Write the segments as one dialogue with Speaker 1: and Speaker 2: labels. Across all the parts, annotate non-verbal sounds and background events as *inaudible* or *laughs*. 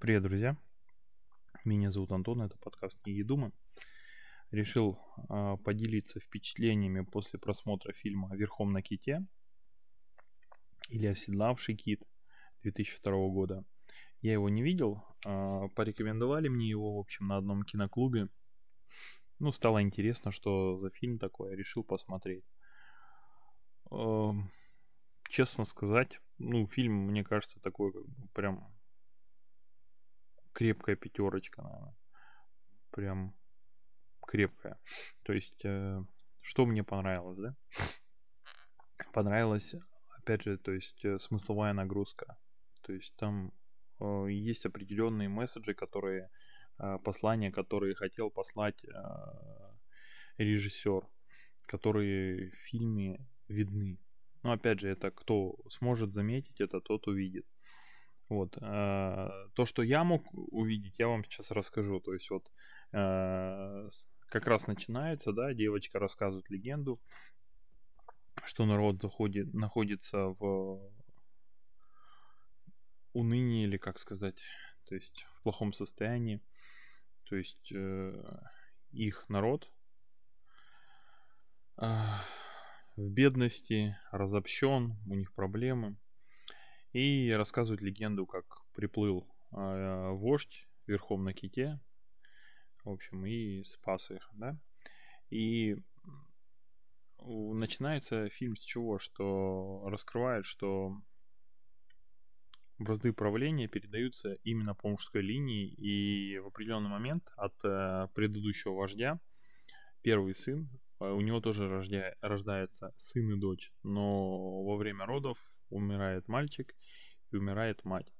Speaker 1: Привет, друзья. Меня зовут Антон, это подкаст «Книги Думы». Решил э, поделиться впечатлениями после просмотра фильма «Верхом на ките» или «Оседлавший кит» 2002 года. Я его не видел, э, порекомендовали мне его, в общем, на одном киноклубе. Ну, стало интересно, что за фильм такой, решил посмотреть. Э, честно сказать, ну, фильм, мне кажется, такой, как бы, прям крепкая пятерочка, наверное. Прям крепкая. То есть, э, что мне понравилось, да? Понравилось, опять же, то есть, э, смысловая нагрузка. То есть, там э, есть определенные месседжи, которые, э, послания, которые хотел послать режиссер, которые в фильме видны. Но опять же, это кто сможет заметить, это тот увидит. Вот. Э, то, что я мог увидеть, я вам сейчас расскажу. То есть вот э, как раз начинается, да, девочка рассказывает легенду, что народ заходит, находится в унынии или как сказать, то есть в плохом состоянии. То есть э, их народ в бедности, разобщен, у них проблемы. И рассказывают легенду, как приплыл э, вождь верхом на ките, в общем, и спас их, да. И начинается фильм с чего? Что раскрывает, что бразды правления передаются именно по мужской линии, и в определенный момент от э, предыдущего вождя первый сын а у него тоже рождя... рождается сын и дочь, но во время родов умирает мальчик и умирает мать.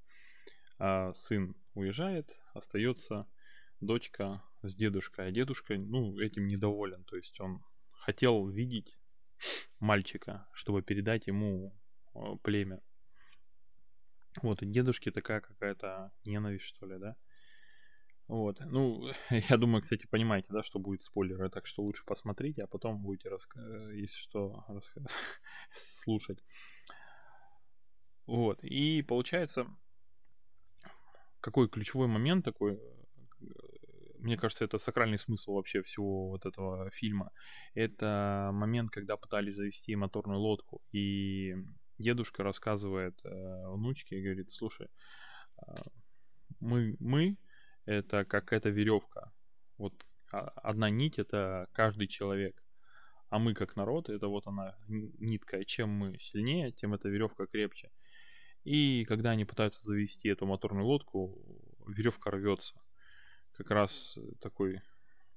Speaker 1: А сын уезжает, остается дочка с дедушкой, а дедушка, ну, этим недоволен, то есть он хотел видеть мальчика, чтобы передать ему а, племя. Вот, и дедушке такая какая-то ненависть, что ли, да? Вот. Ну, *laughs* я думаю, кстати, понимаете, да, что будет спойлеры, так что лучше посмотрите, а потом будете, раска... если что, *laughs* слушать. Вот. И получается, какой ключевой момент такой, э, мне кажется, это сакральный смысл вообще всего вот этого фильма. Это момент, когда пытались завести моторную лодку, и дедушка рассказывает э, внучке и говорит, слушай, э, мы, мы это как эта веревка. Вот одна нить это каждый человек. А мы как народ, это вот она нитка. Чем мы сильнее, тем эта веревка крепче. И когда они пытаются завести эту моторную лодку, веревка рвется. Как раз такой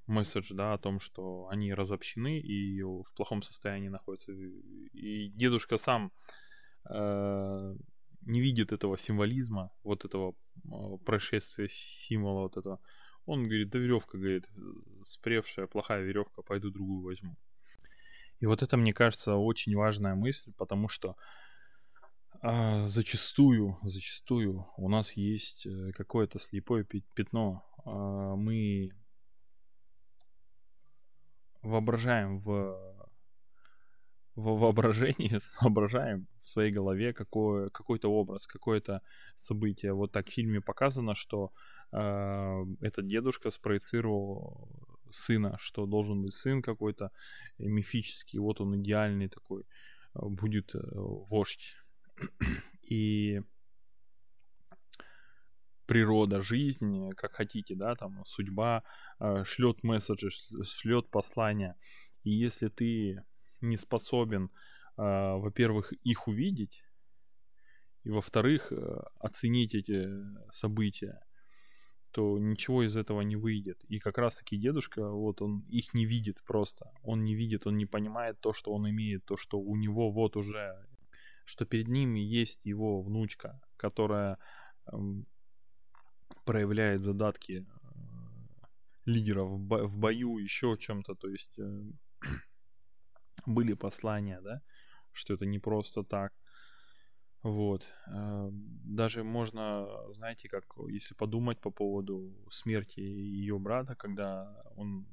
Speaker 1: месседж, да, о том, что они разобщены и в плохом состоянии находятся. И дедушка сам э, не видит этого символизма, вот этого а, происшествия, символа вот этого. Он говорит, да веревка, говорит, спревшая, плохая веревка, пойду другую возьму. И вот это, мне кажется, очень важная мысль, потому что а, зачастую, зачастую у нас есть э, какое-то слепое пятно. А, мы воображаем в в воображении *laughs* воображаем в своей голове какой, какой-то образ, какое-то событие. Вот так в фильме показано, что э, этот дедушка спроецировал сына, что должен быть сын какой-то мифический, вот он идеальный такой, э, будет э, вождь. *clears throat* И природа, жизнь, как хотите, да, там судьба э, шлет месседжи, шлет послания. И если ты не способен, э, во-первых, их увидеть, и во-вторых, э, оценить эти события, то ничего из этого не выйдет. И как раз-таки дедушка, вот он их не видит просто. Он не видит, он не понимает то, что он имеет, то, что у него вот уже, что перед ним есть его внучка, которая э, проявляет задатки э, лидеров в, в бою, еще чем-то. То есть э, *clears throat* были послания, да, что это не просто так. Вот. Э, даже можно, знаете, как если подумать по поводу смерти ее брата, когда он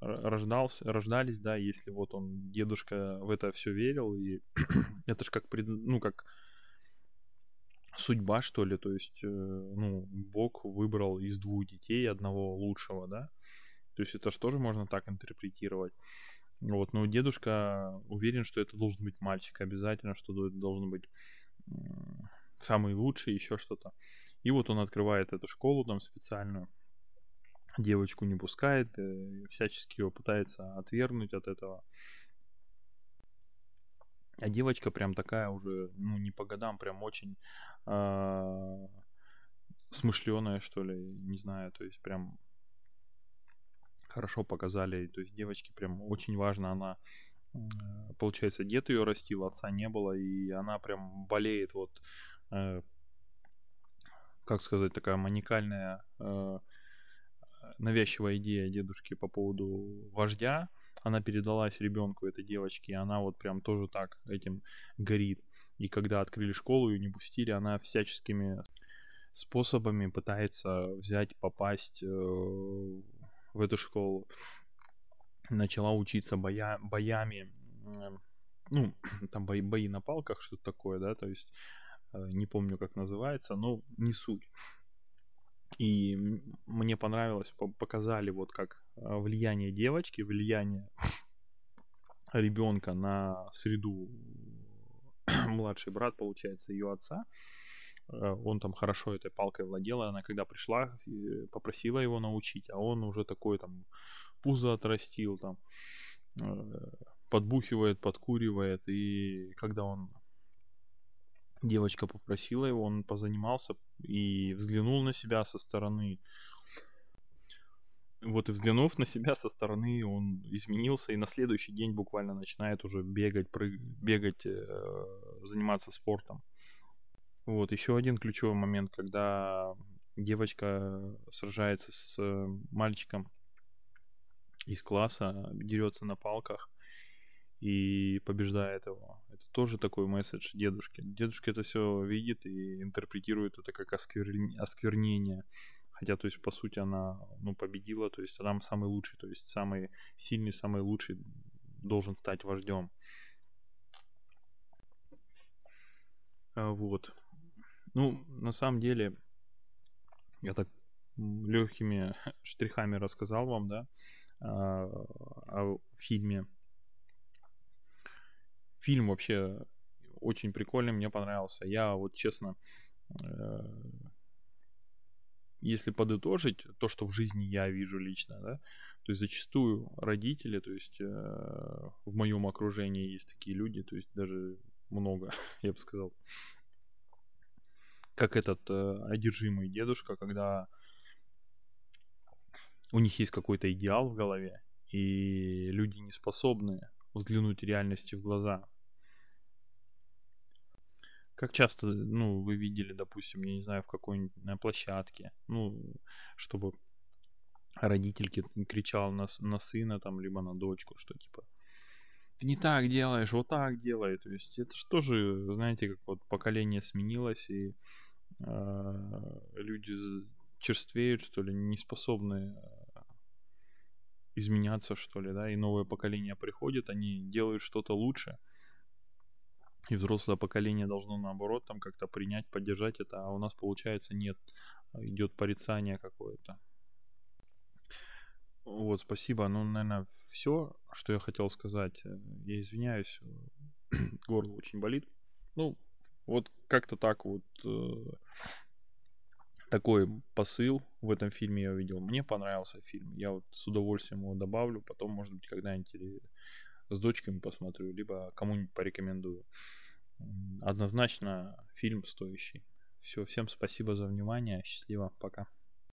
Speaker 1: рождался, рождались, да, если вот он, дедушка, в это все верил, и *clears throat* это же как, ну, как судьба, что ли, то есть, э, ну, Бог выбрал из двух детей одного лучшего, да, то есть это же тоже можно так интерпретировать. Вот, но дедушка уверен, что это должен быть мальчик обязательно, что это должен быть самый лучший, еще что-то. И вот он открывает эту школу там специальную, девочку не пускает, э, всячески его пытается отвергнуть от этого. А девочка прям такая уже, ну, не по годам, прям очень э, смышленая, что ли, не знаю, то есть прям хорошо показали. То есть девочке прям очень важно, она, получается, дед ее растил, отца не было, и она прям болеет вот, э, как сказать, такая маникальная э, навязчивая идея дедушки по поводу вождя, она передалась ребенку этой девочки, и она вот прям тоже так этим горит. И когда открыли школу и не пустили, она всяческими способами пытается взять, попасть э, в эту школу. Начала учиться боя, боями, ну, *clears throat* там бои, бои на палках, что-то такое, да, то есть э, не помню, как называется, но не суть. И мне понравилось, показали вот как э, влияние девочки, влияние *coughs* ребенка на среду *coughs* младший брат, получается, ее отца. Э, он там хорошо этой палкой владел, и она когда пришла, попросила его научить, а он уже такой там пузо отрастил, там э, подбухивает, подкуривает, и когда он девочка попросила его, он позанимался и взглянул на себя со стороны. Вот и взглянув на себя со стороны, он изменился и на следующий день буквально начинает уже бегать, прыг... бегать, э, заниматься спортом. Вот еще один ключевой момент, когда девочка сражается с мальчиком из класса, дерется на палках и побеждает его. Это тоже такой месседж дедушки. Дедушка это все видит и интерпретирует это как осквернение, осквернение. Хотя, то есть, по сути, она, ну, победила, то есть, она самый лучший, то есть, самый сильный, самый лучший должен стать вождем. А, вот. Ну, на самом деле, я так легкими *laughs* штрихами рассказал вам, да, а, о фильме Фильм вообще очень прикольный, мне понравился. Я вот честно, э, если подытожить то, что в жизни я вижу лично, да, то есть зачастую родители, то есть э, в моем окружении есть такие люди, то есть даже много, *laughs* я бы сказал, как этот э, одержимый дедушка, когда у них есть какой-то идеал в голове, и люди не способны взглянуть реальности в глаза. Как часто, ну, вы видели, допустим, я не знаю, в какой-нибудь площадке, ну, чтобы родитель кричал на, на сына там, либо на дочку, что типа ты не так делаешь, вот так делай. То есть это что же, знаете, как вот поколение сменилось, и э, люди черствеют, что ли, не способны а, изменяться, что ли, да, и новое поколение приходит, они делают что-то лучше, и взрослое поколение должно наоборот там как-то принять, поддержать это, а у нас получается нет, а идет порицание какое-то. Вот, спасибо. Ну, наверное, все, что я хотел сказать. Э, я извиняюсь, *clears throat* горло очень болит. Ну, вот как-то так вот э, такой посыл в этом фильме я увидел. Мне понравился фильм. Я вот с удовольствием его добавлю. Потом, может быть, когда-нибудь с дочками посмотрю, либо кому-нибудь порекомендую. Однозначно фильм стоящий. Все, всем спасибо за внимание. Счастливо, пока.